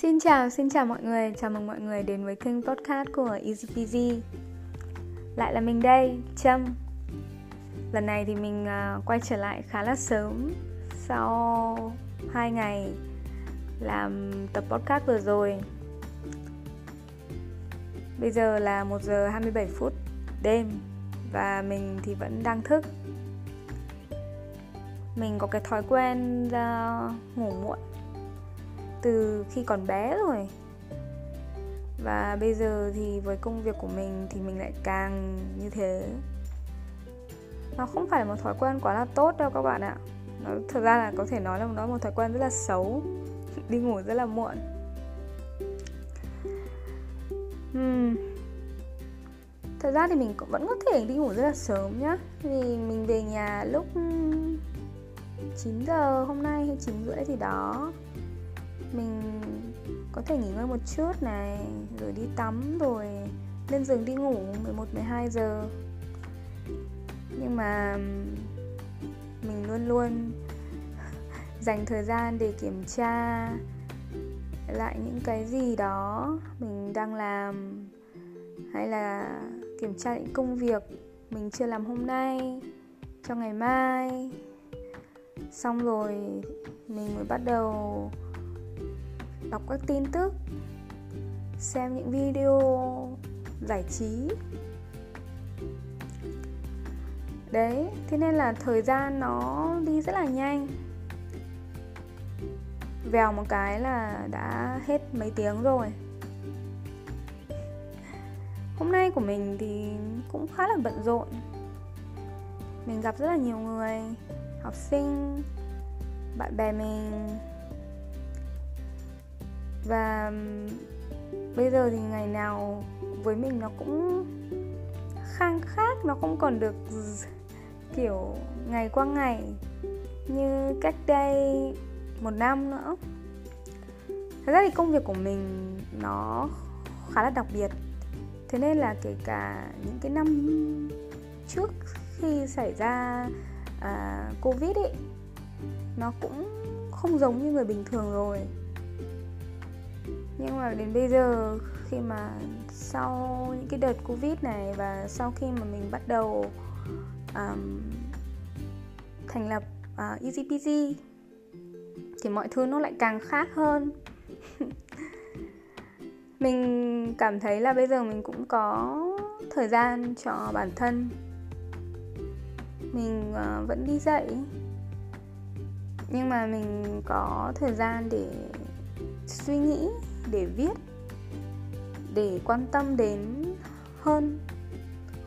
Xin chào, xin chào mọi người, chào mừng mọi người đến với kênh podcast của Easy Peasy. Lại là mình đây, Trâm. Lần này thì mình uh, quay trở lại khá là sớm Sau 2 ngày làm tập podcast vừa rồi. Bây giờ là 1 giờ 27 phút đêm Và mình thì vẫn đang thức. Mình có cái thói quen uh, ngủ muộn từ khi còn bé rồi. Và bây giờ thì với công việc của mình thì mình lại càng như thế. Nó không phải là một thói quen quá là tốt đâu các bạn ạ. Nó thực ra là có thể nói là nó một thói quen rất là xấu. Đi ngủ rất là muộn. Hmm. thật ra thì mình cũng vẫn có thể đi ngủ rất là sớm nhá. Vì mình về nhà lúc 9 giờ hôm nay hay 9 rưỡi thì đó mình có thể nghỉ ngơi một chút này, rồi đi tắm rồi lên giường đi ngủ 11 12 giờ. Nhưng mà mình luôn luôn dành thời gian để kiểm tra lại những cái gì đó mình đang làm, hay là kiểm tra những công việc mình chưa làm hôm nay, cho ngày mai xong rồi mình mới bắt đầu đọc các tin tức. Xem những video giải trí. Đấy, thế nên là thời gian nó đi rất là nhanh. Vèo một cái là đã hết mấy tiếng rồi. Hôm nay của mình thì cũng khá là bận rộn. Mình gặp rất là nhiều người, học sinh, bạn bè mình và bây giờ thì ngày nào với mình nó cũng khang khác nó không còn được kiểu ngày qua ngày như cách đây một năm nữa. Thật ra thì công việc của mình nó khá là đặc biệt. Thế nên là kể cả những cái năm trước khi xảy ra à, covid ấy nó cũng không giống như người bình thường rồi nhưng mà đến bây giờ khi mà sau những cái đợt covid này và sau khi mà mình bắt đầu um, thành lập ờ, uh, EasyPG thì mọi thứ nó lại càng khác hơn. Mình cảm thấy là bây giờ mình cũng có thời gian cho bản thân. Mình uh, vẫn đi dạy. Nhưng mà mình có thời gian để suy nghĩ để viết, để quan tâm đến hơn.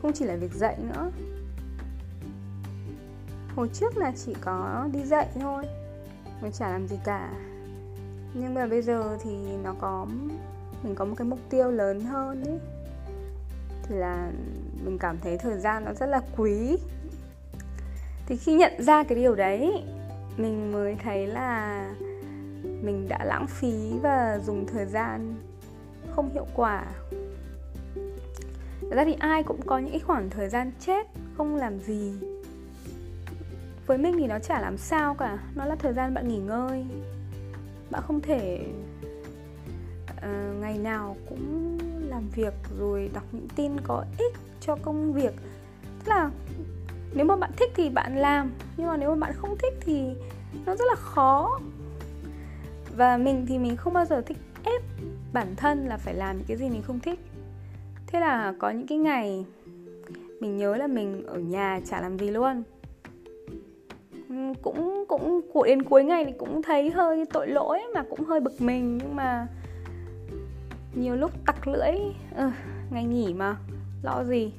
Không chỉ là việc dạy nữa. Hồi trước là chỉ có đi dạy thôi mình chả làm gì cả. Nhưng mà bây giờ thì nó có, mình có một cái mục tiêu lớn hơn ấy thì là mình cảm thấy thời gian nó rất là quý. Thì khi nhận ra cái điều đấy, mình mới thấy là mình đã lãng phí và dùng thời gian không hiệu quả. Thật ra thì ai cũng có những khoảng thời gian chết không làm gì. Với mình thì nó chả làm sao cả Nó là thời gian bạn nghỉ ngơi. Bạn không thể uh, ngày nào cũng làm việc rồi đọc những tin có ích cho công việc. Tức là nếu mà bạn thích thì bạn làm Nhưng mà nếu mà bạn không thích thì nó rất là khó và mình thì mình không bao giờ thích ép bản thân là phải làm những cái gì mình không thích. Thế là có những cái ngày mình nhớ là mình ở nhà chả làm gì luôn. Cũng cũng của đến cuối ngày thì cũng thấy hơi tội lỗi mà cũng hơi bực mình. Nhưng mà nhiều lúc tặc lưỡi ừ, ngày nghỉ mà lo gì?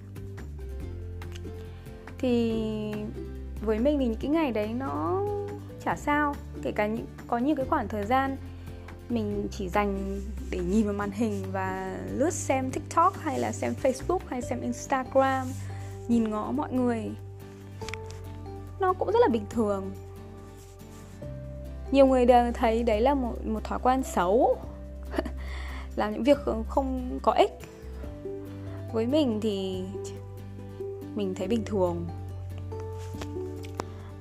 Thì với mình thì những cái ngày đấy nó chả sao. Kể cả những có nhiều cái khoảng thời gian mình chỉ dành để nhìn vào màn hình và lướt xem tiktok hay là xem facebook hay xem instagram, nhìn ngó mọi người. Nó cũng rất là bình thường. Nhiều người đều thấy đấy là một một thói quen xấu. Làm những việc không có ích. Với mình thì mình thấy bình thường.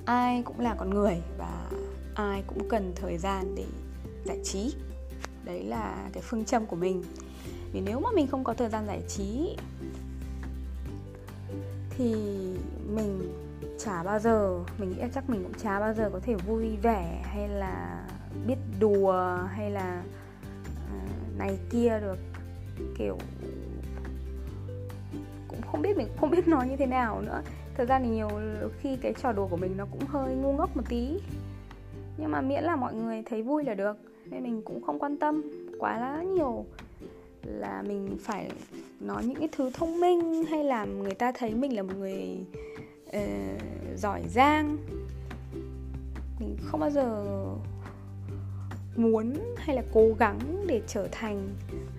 Ai cũng là con người và ai cũng cần thời gian để giải trí. Đấy là cái phương châm của mình. Vì nếu mà mình không có thời gian giải trí, thì mình chả bao giờ, mình nghĩ chắc mình cũng chả bao giờ có thể vui vẻ hay là biết đùa hay là à, này kia được. Kiểu, cũng không biết mình không biết nói như thế nào nữa. Thật ra thì nhiều khi cái trò đùa của mình nó cũng hơi ngu ngốc một tí nhưng mà miễn là mọi người thấy vui là được nên mình cũng không quan tâm quá là nhiều là mình phải nói những cái thứ thông minh hay là người ta thấy mình là một người uh, giỏi giang. Mình không bao giờ muốn hay là cố gắng để trở thành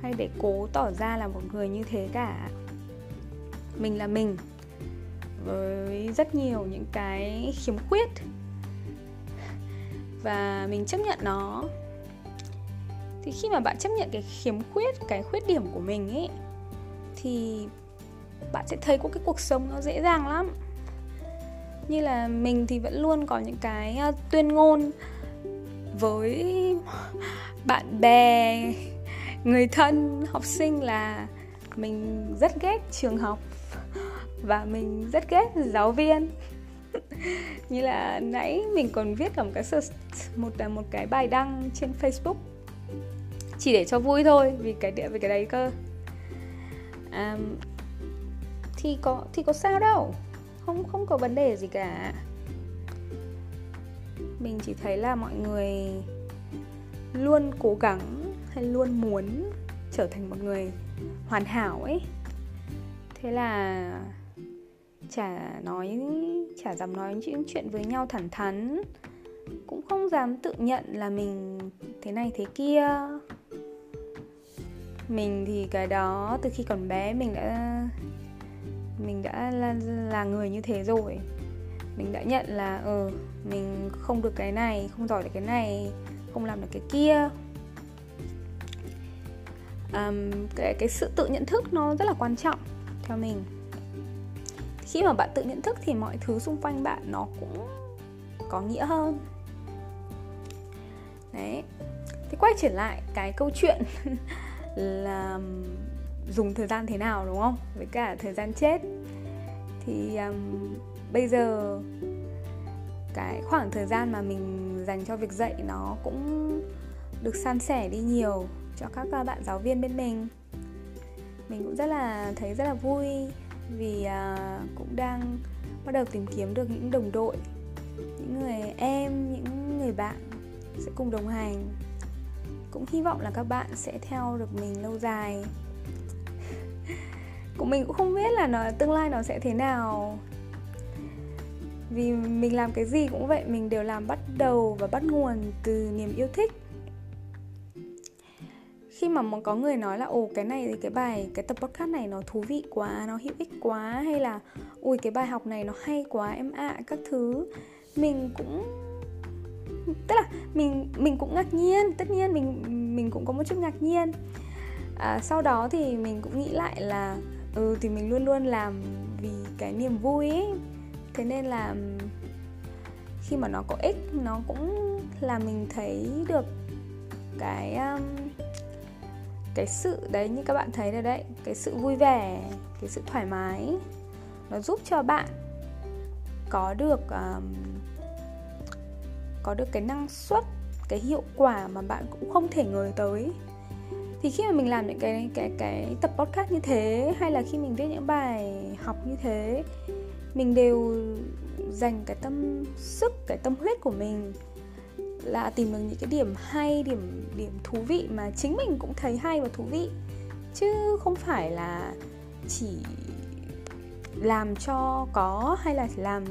hay để cố tỏ ra là một người như thế cả. Mình là mình với rất nhiều những cái khiếm khuyết và mình chấp nhận nó. Thì khi mà bạn chấp nhận cái khiếm khuyết, cái khuyết điểm của mình ấy, thì bạn sẽ thấy có cái cuộc sống nó dễ dàng lắm. Như là mình thì vẫn luôn có những cái ờ, tuyên ngôn với bạn bè, người thân, học sinh là mình rất ghét trường học và mình rất ghét giáo viên. như là nãy mình còn viết cả một cái một một cái bài đăng trên Facebook. Chỉ để cho vui thôi vì cái địa về cái đấy cơ. À, thì có thì có sao đâu. Không không có vấn đề gì cả. Mình chỉ thấy là mọi người luôn cố gắng hay luôn muốn trở thành một người hoàn hảo ấy. Thế là chả nói chả dám nói những chuyện với nhau thẳng thắn. Cũng không dám tự nhận là mình thế này thế kia. Mình thì cái đó từ khi còn bé mình đã mình đã là, là người như thế rồi. Mình đã nhận là ờ ừ, mình không được cái này không giỏi được cái này không làm được cái kia. Um, cái cái sự tự nhận thức nó rất là quan trọng theo mình khi mà bạn tự nhận thức thì mọi thứ xung quanh bạn nó cũng có nghĩa hơn. Đấy. Thì quay trở lại cái câu chuyện là dùng thời gian thế nào đúng không? Với cả thời gian chết. Thì um, bây giờ cái khoảng thời gian mà mình dành cho việc dạy nó cũng được san sẻ đi nhiều cho các à, bạn giáo viên bên mình. Mình cũng rất là thấy rất là vui vì à, cũng đang bắt đầu tìm kiếm được những đồng đội, những người em, những người bạn sẽ cùng đồng hành. Cũng hy vọng là các bạn sẽ theo được mình lâu dài. Của mình cũng không biết là nó, tương lai nó sẽ thế nào. Vì mình làm cái gì cũng vậy, mình đều làm bắt đầu và bắt nguồn từ niềm yêu thích khi mà có người nói là ồ cái này thì cái bài cái tập podcast này nó thú vị quá nó hữu ích quá hay là ui cái bài học này nó hay quá em ạ à, các thứ mình cũng tức là mình mình cũng ngạc nhiên. Tất nhiên mình mình cũng có một chút ngạc nhiên. À, sau đó thì mình cũng nghĩ lại là ừ thì mình luôn luôn làm vì cái niềm vui ấy. Thế nên là khi mà nó có ích nó cũng là mình thấy được cái um, cái sự đấy như các bạn thấy rồi đấy cái sự vui vẻ cái sự thoải mái nó giúp cho bạn có được um, có được cái năng suất cái hiệu quả mà bạn cũng không thể ngờ tới. Thì khi mà mình làm những cái cái cái tập podcast như thế hay là khi mình viết những bài học như thế mình đều dành cái tâm sức cái tâm huyết của mình là tìm được những cái điểm hay điểm điểm thú vị mà chính mình cũng thấy hay và thú vị. Chứ không phải là chỉ làm cho có hay là làm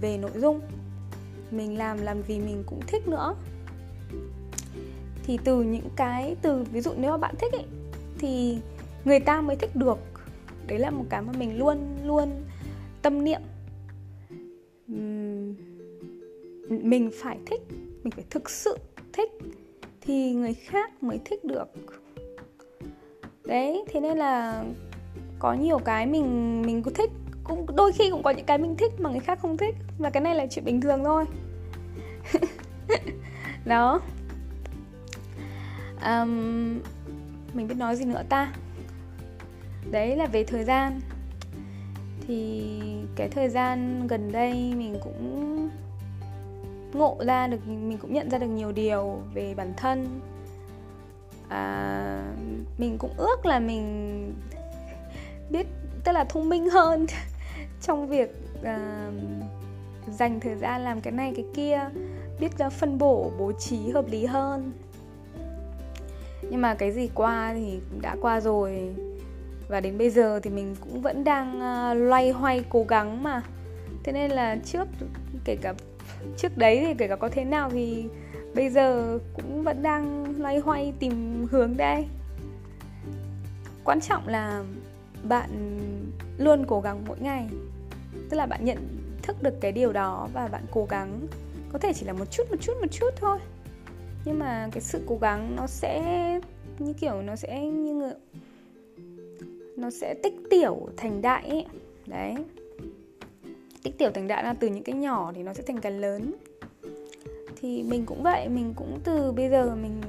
về nội dung. Mình làm làm vì mình cũng thích nữa. Thì từ những cái từ ví dụ nếu mà bạn thích ấy, thì người ta mới thích được. Đấy là một cái mà mình luôn luôn tâm niệm. Mình phải thích mình phải thực sự thích thì người khác mới thích được. Đấy thế nên là có nhiều cái mình mình có thích. Cũng đôi khi cũng có những cái mình thích mà người khác không thích. Và cái này là chuyện bình thường thôi. Đó. Um, mình biết nói gì nữa ta? Đấy là về thời gian. Thì cái thời gian gần đây mình cũng ngộ ra được mình cũng nhận ra được nhiều điều về bản thân. À, mình cũng ước là mình biết tức là thông minh hơn trong việc à, dành thời gian làm cái này cái kia biết phân bổ bố trí hợp lý hơn. Nhưng mà cái gì qua thì đã qua rồi. Và đến bây giờ thì mình cũng vẫn đang uh, loay hoay cố gắng mà. Thế nên là trước kể cả trước đấy thì kể cả có thế nào thì bây giờ cũng vẫn đang loay hoay tìm hướng đây. Quan trọng là bạn luôn cố gắng mỗi ngày. Tức là bạn nhận thức được cái điều đó và bạn cố gắng. Có thể chỉ là một chút một chút một chút thôi. Nhưng mà cái sự cố gắng nó sẽ, như kiểu nó sẽ như nó sẽ tích tiểu thành đại ấy. Đấy tích tiểu thành đại là từ những cái nhỏ thì nó sẽ thành cái lớn. Thì mình cũng vậy mình cũng từ bây giờ mình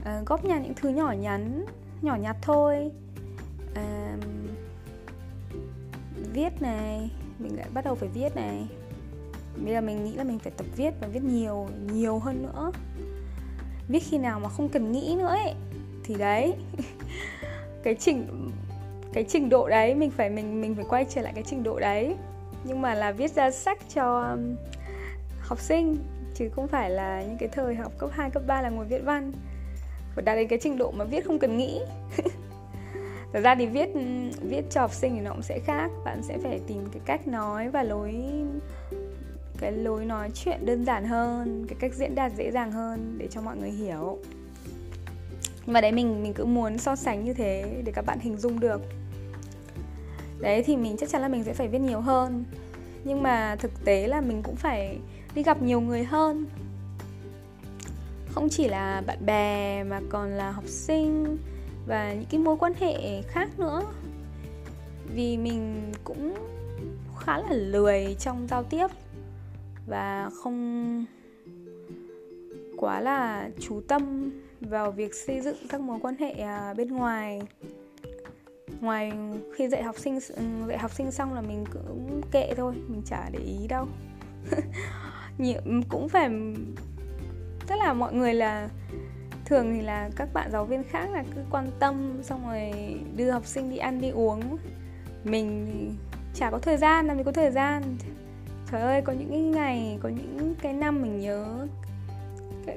uh, góp nhặt những thứ nhỏ nhắn nhỏ nhặt thôi. Uh, viết này mình lại bắt đầu phải viết này. Bây giờ mình nghĩ là mình phải tập viết và viết nhiều nhiều hơn nữa. Viết khi nào mà không cần nghĩ nữa ấy thì đấy. Cái trình cái trình độ đấy mình phải mình mình phải quay trở lại cái trình độ đấy nhưng mà là viết ra sách cho um, học sinh chứ không phải là những cái thời học cấp 2, cấp 3 là ngồi viết văn. Phải đạt đến cái trình độ mà viết không cần nghĩ. Thật ra thì viết viết cho học sinh thì nó cũng sẽ khác. Bạn sẽ phải tìm cái cách nói và lối cái lối nói chuyện đơn giản hơn cái cách diễn đạt dễ dàng hơn để cho mọi người hiểu. Nhưng mà đấy mình mình cứ muốn so sánh như thế để các bạn hình dung được đấy, thì mình chắc chắn là mình sẽ phải viết nhiều hơn. Nhưng mà thực tế là mình cũng phải đi gặp nhiều người hơn. Không chỉ là bạn bè mà còn là học sinh và những cái mối quan hệ khác nữa. Vì mình cũng khá là lười trong giao tiếp và không quá là chú tâm vào việc xây dựng các mối quan hệ à, bên ngoài ngoài khi dạy học sinh ừ, dạy học sinh xong là mình cũng kệ thôi, mình chả để ý đâu. Nhiều, cũng phải, tức là mọi người là, thường thì là các bạn giáo viên khác là cứ quan tâm xong rồi đưa học sinh đi ăn, đi uống. Mình chả có thời gian làm gì có thời gian. Trời ơi, có những cái ngày, có những cái năm mình nhớ,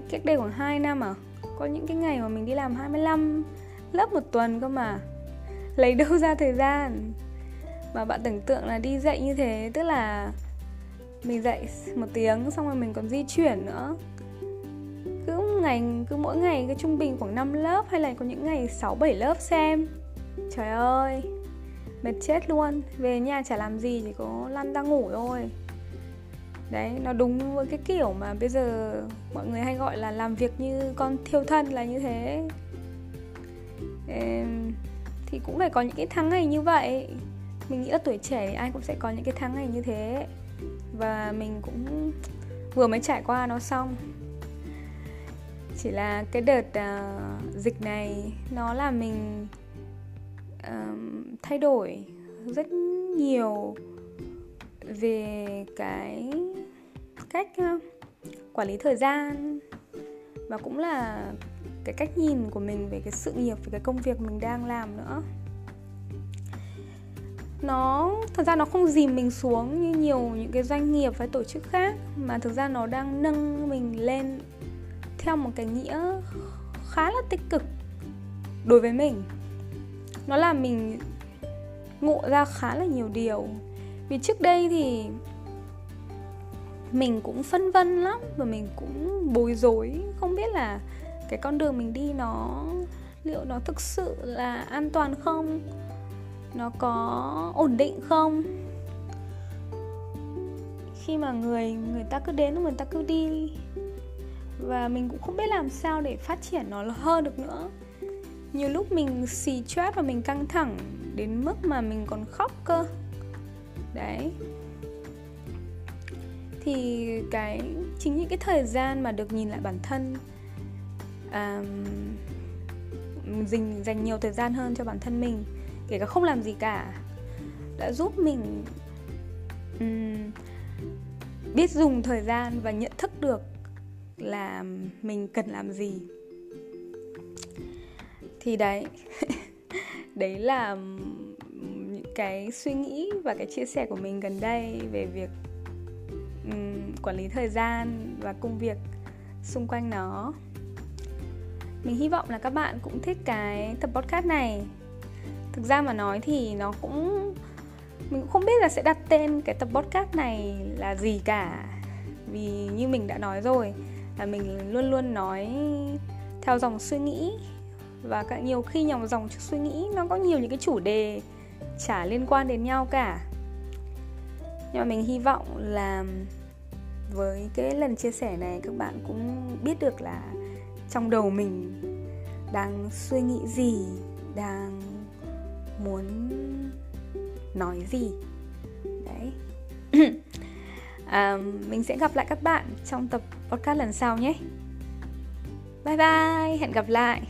cách đây khoảng 2 năm à? Có những cái ngày mà mình đi làm 25 lớp một tuần cơ mà lấy đâu ra thời gian mà bạn tưởng tượng là đi dạy như thế tức là mình dạy một tiếng xong rồi mình còn di chuyển nữa cứ ngày cứ mỗi ngày cái trung bình khoảng 5 lớp hay là có những ngày 6 7 lớp xem. Trời ơi, mệt chết luôn. Về nhà chả làm gì chỉ có lăn ra ngủ thôi. Đấy, nó đúng với cái kiểu mà bây giờ mọi người hay gọi là làm việc như con thiêu thân là như thế. em thì cũng phải có những cái tháng ngày như vậy. Mình nghĩ là tuổi trẻ thì ai cũng sẽ có những cái tháng ngày như thế. Và mình cũng vừa mới trải qua nó xong chỉ là cái đợt uh, dịch này nó làm mình uh, thay đổi rất nhiều về cái cách uh, quản lý thời gian và cũng là cái cách nhìn của mình về cái sự nghiệp, về cái công việc mình đang làm nữa. Nó, thật ra nó không dìm mình xuống như nhiều những cái doanh nghiệp hay tổ chức khác, mà thực ra nó đang nâng mình lên theo một cái nghĩa khá là tích cực đối với mình. Nó làm mình ngộ ra khá là nhiều điều. Vì trước đây thì mình cũng phân vân lắm và mình cũng bối rối, không biết là cái con đường mình đi nó, liệu nó thực sự là an toàn không? Nó có ổn định không? Khi mà người người ta cứ đến người ta cứ đi. Và mình cũng không biết làm sao để phát triển nó hơn được nữa. Nhiều lúc mình xì stress và mình căng thẳng đến mức mà mình còn khóc cơ. Đấy. Thì cái, chính những cái thời gian mà được nhìn lại bản thân um, dành dành nhiều thời gian hơn cho bản thân mình kể cả không làm gì cả đã giúp mình um, biết dùng thời gian và nhận thức được là mình cần làm gì. Thì đấy đấy là những cái suy nghĩ và cái chia sẻ của mình gần đây về việc um, quản lý thời gian và công việc xung quanh nó mình hy vọng là các bạn cũng thích cái tập podcast này. Thực ra mà nói thì nó cũng, mình cũng không biết là sẽ đặt tên cái tập podcast này là gì cả. Vì như mình đã nói rồi, là mình luôn luôn nói theo dòng suy nghĩ. Và cả nhiều khi nhòng dòng suy nghĩ, nó có nhiều những cái chủ đề chả liên quan đến nhau cả. Nhưng mà mình hy vọng là với cái lần chia sẻ này, các bạn cũng biết được là trong đầu mình đang suy nghĩ gì đang muốn nói gì. Đấy. À, mình sẽ gặp lại các bạn trong tập podcast lần sau nhé. Bye bye hẹn gặp lại.